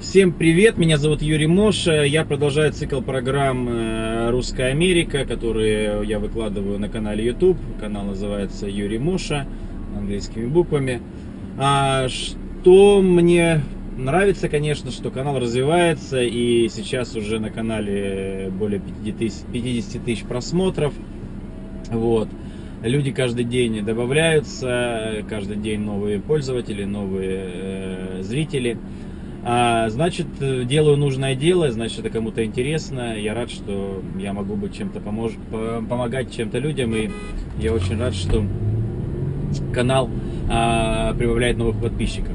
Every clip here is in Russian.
Всем привет, меня зовут Юрий Моша, я продолжаю цикл программ э, «Русская Америка», которые я выкладываю на канале YouTube, канал называется Юрий Моша, английскими буквами. А что мне нравится, конечно, что канал развивается, и сейчас уже на канале более 50 тысяч просмотров, вот. Люди каждый день добавляются, каждый день новые пользователи, новые э, зрители. А, значит, делаю нужное дело, значит, это кому-то интересно. Я рад, что я могу быть чем-то помож... помогать чем-то людям. И я очень рад, что канал а, прибавляет новых подписчиков.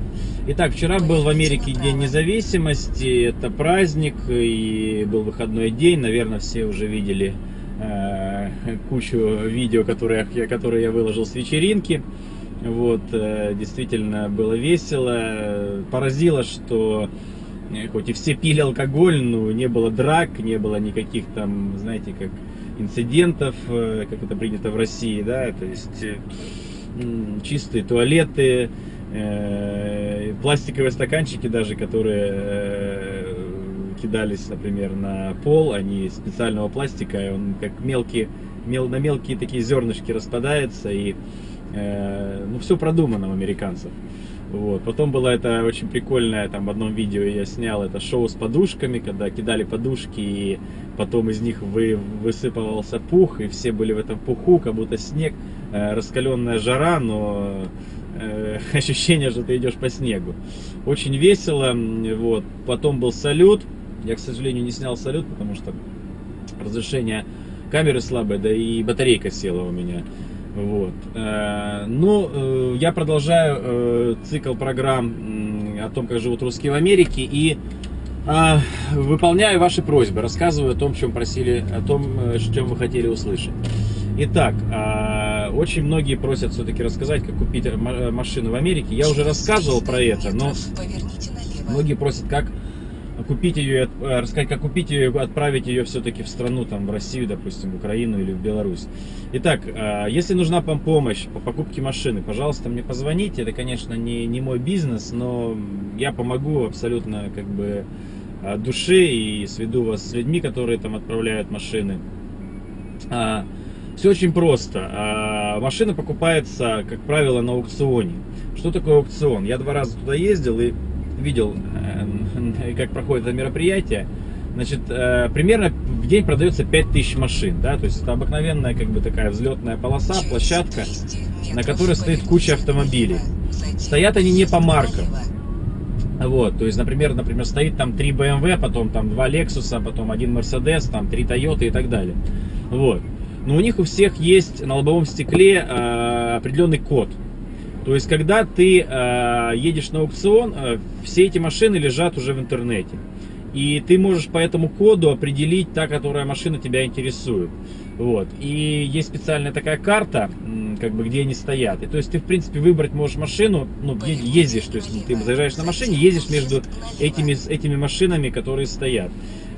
Итак, вчера был в Америке День независимости. Это праздник и был выходной день. Наверное, все уже видели э, кучу видео, которые, которые я выложил с вечеринки. Вот, э, действительно было весело. Поразило, что э, хоть и все пили алкоголь, но не было драк, не было никаких там, знаете, как инцидентов, э, как это принято в России, да, то есть чистые туалеты, пластиковые стаканчики даже, которые кидались, например, на пол, они специального пластика, и он как мелкие, мел, на мелкие такие зернышки распадается, и ну, все продумано у американцев. Вот. Потом было это очень прикольное, там в одном видео я снял это шоу с подушками, когда кидали подушки, и потом из них вы, высыпался пух, и все были в этом пуху, как будто снег, э, раскаленная жара, но э, ощущение, что ты идешь по снегу. Очень весело, вот. Потом был салют, я, к сожалению, не снял салют, потому что разрешение камеры слабое, да и батарейка села у меня. Вот. Э, ну, э, я продолжаю э, цикл программ о том, как живут русские в Америке и выполняю ваши просьбы, рассказываю о том, чем просили, о том, чем вы хотели услышать. Итак, очень многие просят все-таки рассказать, как купить машину в Америке. Я уже рассказывал про это, но многие просят, как купить ее, э, рассказать, как купить ее, отправить ее все-таки в страну, там, в Россию, допустим, в Украину или в Беларусь. Итак, э, если нужна вам помощь по покупке машины, пожалуйста, мне позвоните. Это, конечно, не, не мой бизнес, но я помогу абсолютно, как бы, от души и сведу вас с людьми, которые там отправляют машины. А, Все очень просто. А, машина покупается, как правило, на аукционе. Что такое аукцион? Я два раза туда ездил и видел, э, как проходит это мероприятие, значит, э, примерно в день продается 5000 машин, да, то есть это обыкновенная, как бы такая взлетная полоса, площадка, на которой стоит куча автомобилей. Стоят они не по маркам. Вот, то есть, например, например, стоит там 3 BMW, потом там 2 Lexus, потом один Mercedes, там 3 Toyota и так далее. Вот. Но у них у всех есть на лобовом стекле э, определенный код. То есть, когда ты э, едешь на аукцион, э, все эти машины лежат уже в интернете. И ты можешь по этому коду определить та, которая машина тебя интересует. Вот. И есть специальная такая карта, как бы, где они стоят. И то есть ты, в принципе, выбрать можешь машину, ну, ездишь, то есть ты заезжаешь на машине, ездишь между этими, этими машинами, которые стоят.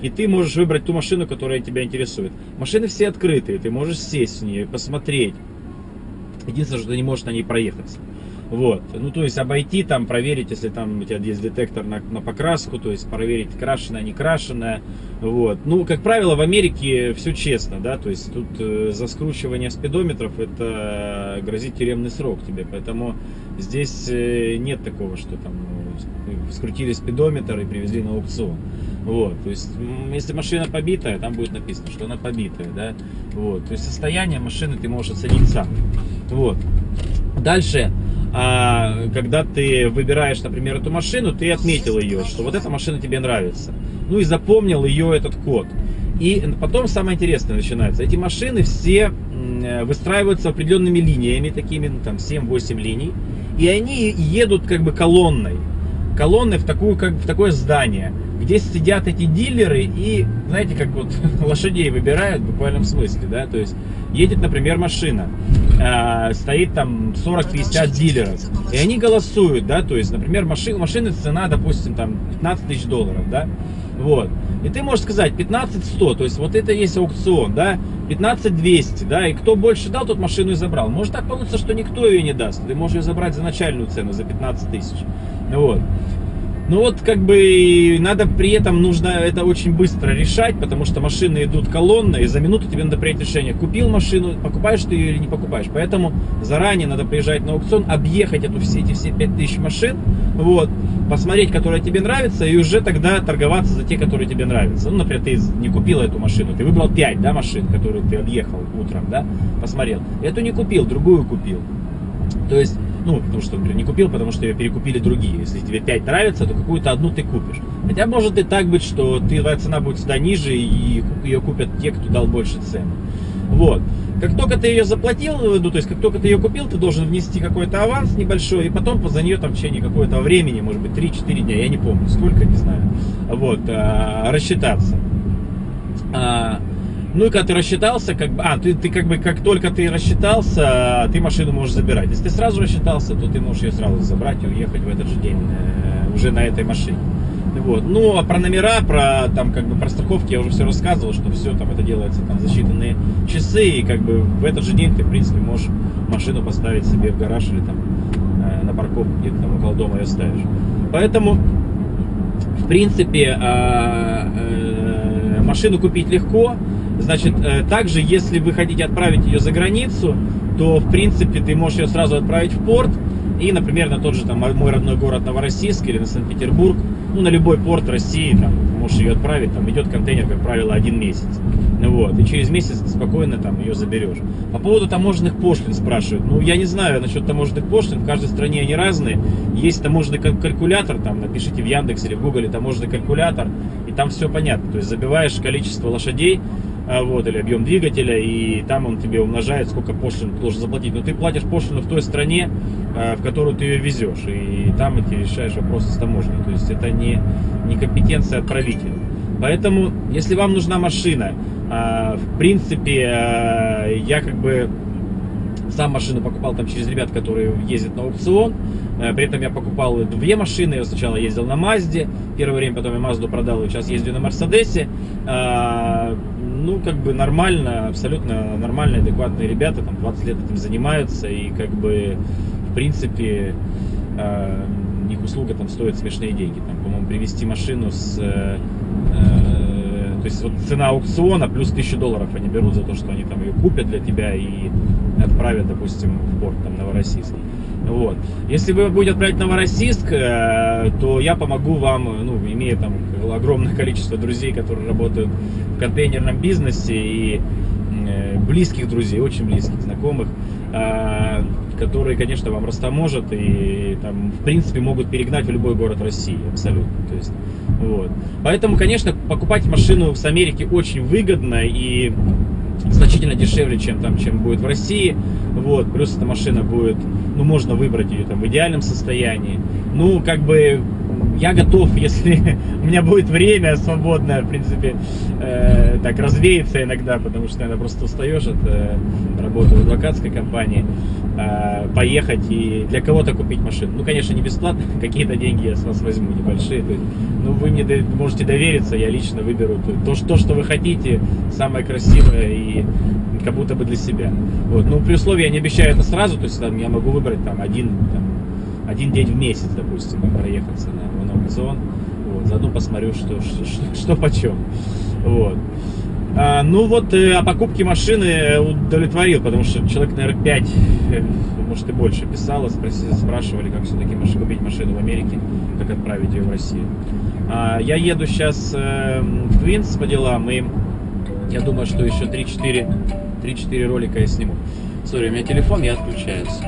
И ты можешь выбрать ту машину, которая тебя интересует. Машины все открытые, ты можешь сесть в нее, посмотреть. Единственное, что ты не можешь на ней проехаться. Вот. Ну, то есть обойти там, проверить, если там у тебя есть детектор на, на покраску, то есть проверить крашеная, не крашеная. Вот. Ну, как правило, в Америке все честно, да, то есть тут э, за скручивание спидометров это грозит тюремный срок тебе, поэтому здесь э, нет такого, что там ну, скрутили спидометр и привезли на аукцион. Вот, то есть, если машина побитая, там будет написано, что она побитая, да, вот, то есть состояние машины ты можешь оценить сам, вот. Дальше, а, когда ты выбираешь, например, эту машину, ты отметил ее, что вот эта машина тебе нравится. Ну и запомнил ее этот код. И потом самое интересное начинается. Эти машины все выстраиваются определенными линиями, такими, ну, там, 7-8 линий. И они едут как бы колонной. Колонной в, такую, как, в такое здание, где сидят эти дилеры и, знаете, как вот лошадей выбирают в буквальном смысле, да, то есть едет, например, машина, э, стоит там 40-50 дилеров, и они голосуют, да, то есть, например, машина, машины цена, допустим, там 15 тысяч долларов, да, вот, и ты можешь сказать 15-100, то есть вот это есть аукцион, да, 15-200, да, и кто больше дал, тот машину и забрал. Может так получится, что никто ее не даст, ты можешь ее забрать за начальную цену, за 15 тысяч, вот. Ну вот как бы надо при этом нужно это очень быстро решать, потому что машины идут колонной, и за минуту тебе надо принять решение, купил машину, покупаешь ты ее или не покупаешь. Поэтому заранее надо приезжать на аукцион, объехать эту, все эти все 5000 машин, вот, посмотреть, которая тебе нравится, и уже тогда торговаться за те, которые тебе нравятся. Ну, например, ты не купил эту машину, ты выбрал 5 да, машин, которые ты объехал утром, да, посмотрел. Эту не купил, другую купил. То есть ну, потому что, например, не купил, потому что ее перекупили другие. Если тебе 5 нравится, то какую-то одну ты купишь. Хотя может и так быть, что ты, твоя цена будет всегда ниже, и ее купят те, кто дал больше цену. Вот. Как только ты ее заплатил, ну, то есть как только ты ее купил, ты должен внести какой-то аванс небольшой, и потом за нее там в течение какого-то времени, может быть 3-4 дня, я не помню, сколько, не знаю, вот, а, рассчитаться. А, ну и когда ты рассчитался, как бы, а, ты, ты как бы, как только ты рассчитался, ты машину можешь забирать. Если ты сразу рассчитался, то ты можешь ее сразу забрать и уехать в этот же день э, уже на этой машине. Вот. Ну, а про номера, про там как бы про страховки я уже все рассказывал, что все там это делается там за считанные часы, и как бы в этот же день ты, в принципе, можешь машину поставить себе в гараж или там э, на парковку где-то там около дома ее ставишь. Поэтому, в принципе, э, э, машину купить легко, Значит, э, также, если вы хотите отправить ее за границу, то, в принципе, ты можешь ее сразу отправить в порт, и, например, на тот же там мой родной город Новороссийск или на Санкт-Петербург, ну, на любой порт России, там, можешь ее отправить, там идет контейнер, как правило, один месяц. Вот, и через месяц ты спокойно там ее заберешь. По поводу таможенных пошлин спрашивают. Ну, я не знаю насчет таможенных пошлин, в каждой стране они разные. Есть таможенный калькулятор, там, напишите в Яндекс или в Гугле таможенный калькулятор, и там все понятно. То есть забиваешь количество лошадей, вот, или объем двигателя, и там он тебе умножает, сколько пошлин ты должен заплатить. Но ты платишь пошлину в той стране, а, в которую ты ее везешь, и там ты решаешь вопросы с таможней. То есть это не, не компетенция отправителя. Поэтому, если вам нужна машина, а, в принципе, я как бы сам машину покупал там через ребят, которые ездят на аукцион. При этом я покупал две машины. Я сначала ездил на Мазде первое время, потом я Мазду продал, и сейчас ездил на Мерседесе ну, как бы нормально, абсолютно нормальные, адекватные ребята, там 20 лет этим занимаются, и как бы, в принципе, э, их услуга там стоит смешные деньги. Там, по-моему, привезти машину с... Э, э, то есть вот цена аукциона плюс 1000 долларов они берут за то, что они там ее купят для тебя и отправят, допустим, в порт там Новороссийск. Вот. Если вы будете отправить в Новороссийск, э, то я помогу вам, ну, имея там огромное количество друзей, которые работают в контейнерном бизнесе и э, близких друзей, очень близких, знакомых, э, которые, конечно, вам растаможат и там, в принципе, могут перегнать в любой город России, абсолютно. То есть, вот. Поэтому, конечно, покупать машину с Америки очень выгодно и значительно дешевле, чем там, чем будет в России. Вот, плюс эта машина будет, ну, можно выбрать ее там в идеальном состоянии. Ну, как бы я готов, если у меня будет время свободное, в принципе, э, так развеяться иногда, потому что иногда просто устаешь от э, работы в адвокатской компании, э, поехать и для кого-то купить машину. Ну, конечно, не бесплатно, какие-то деньги я с вас возьму, небольшие. То есть, ну, вы мне можете довериться, я лично выберу то, то, что вы хотите, самое красивое и как будто бы для себя. Вот. Ну, при условии, я не обещаю это сразу, то есть там, я могу выбрать там один, там, один день в месяц, допустим, проехаться на аукцион. Вот, заодно посмотрю, что, что, что, что почем. Вот. А, ну вот, э, о покупке машины удовлетворил, потому что человек, наверное, 5, э, может и больше писало, спрашивали, как все-таки купить машину в Америке, как отправить ее в Россию. А, я еду сейчас э, в Квинс по делам, и я думаю, что еще 3-4 ролика я сниму. Сори, у меня телефон, я отключаюсь.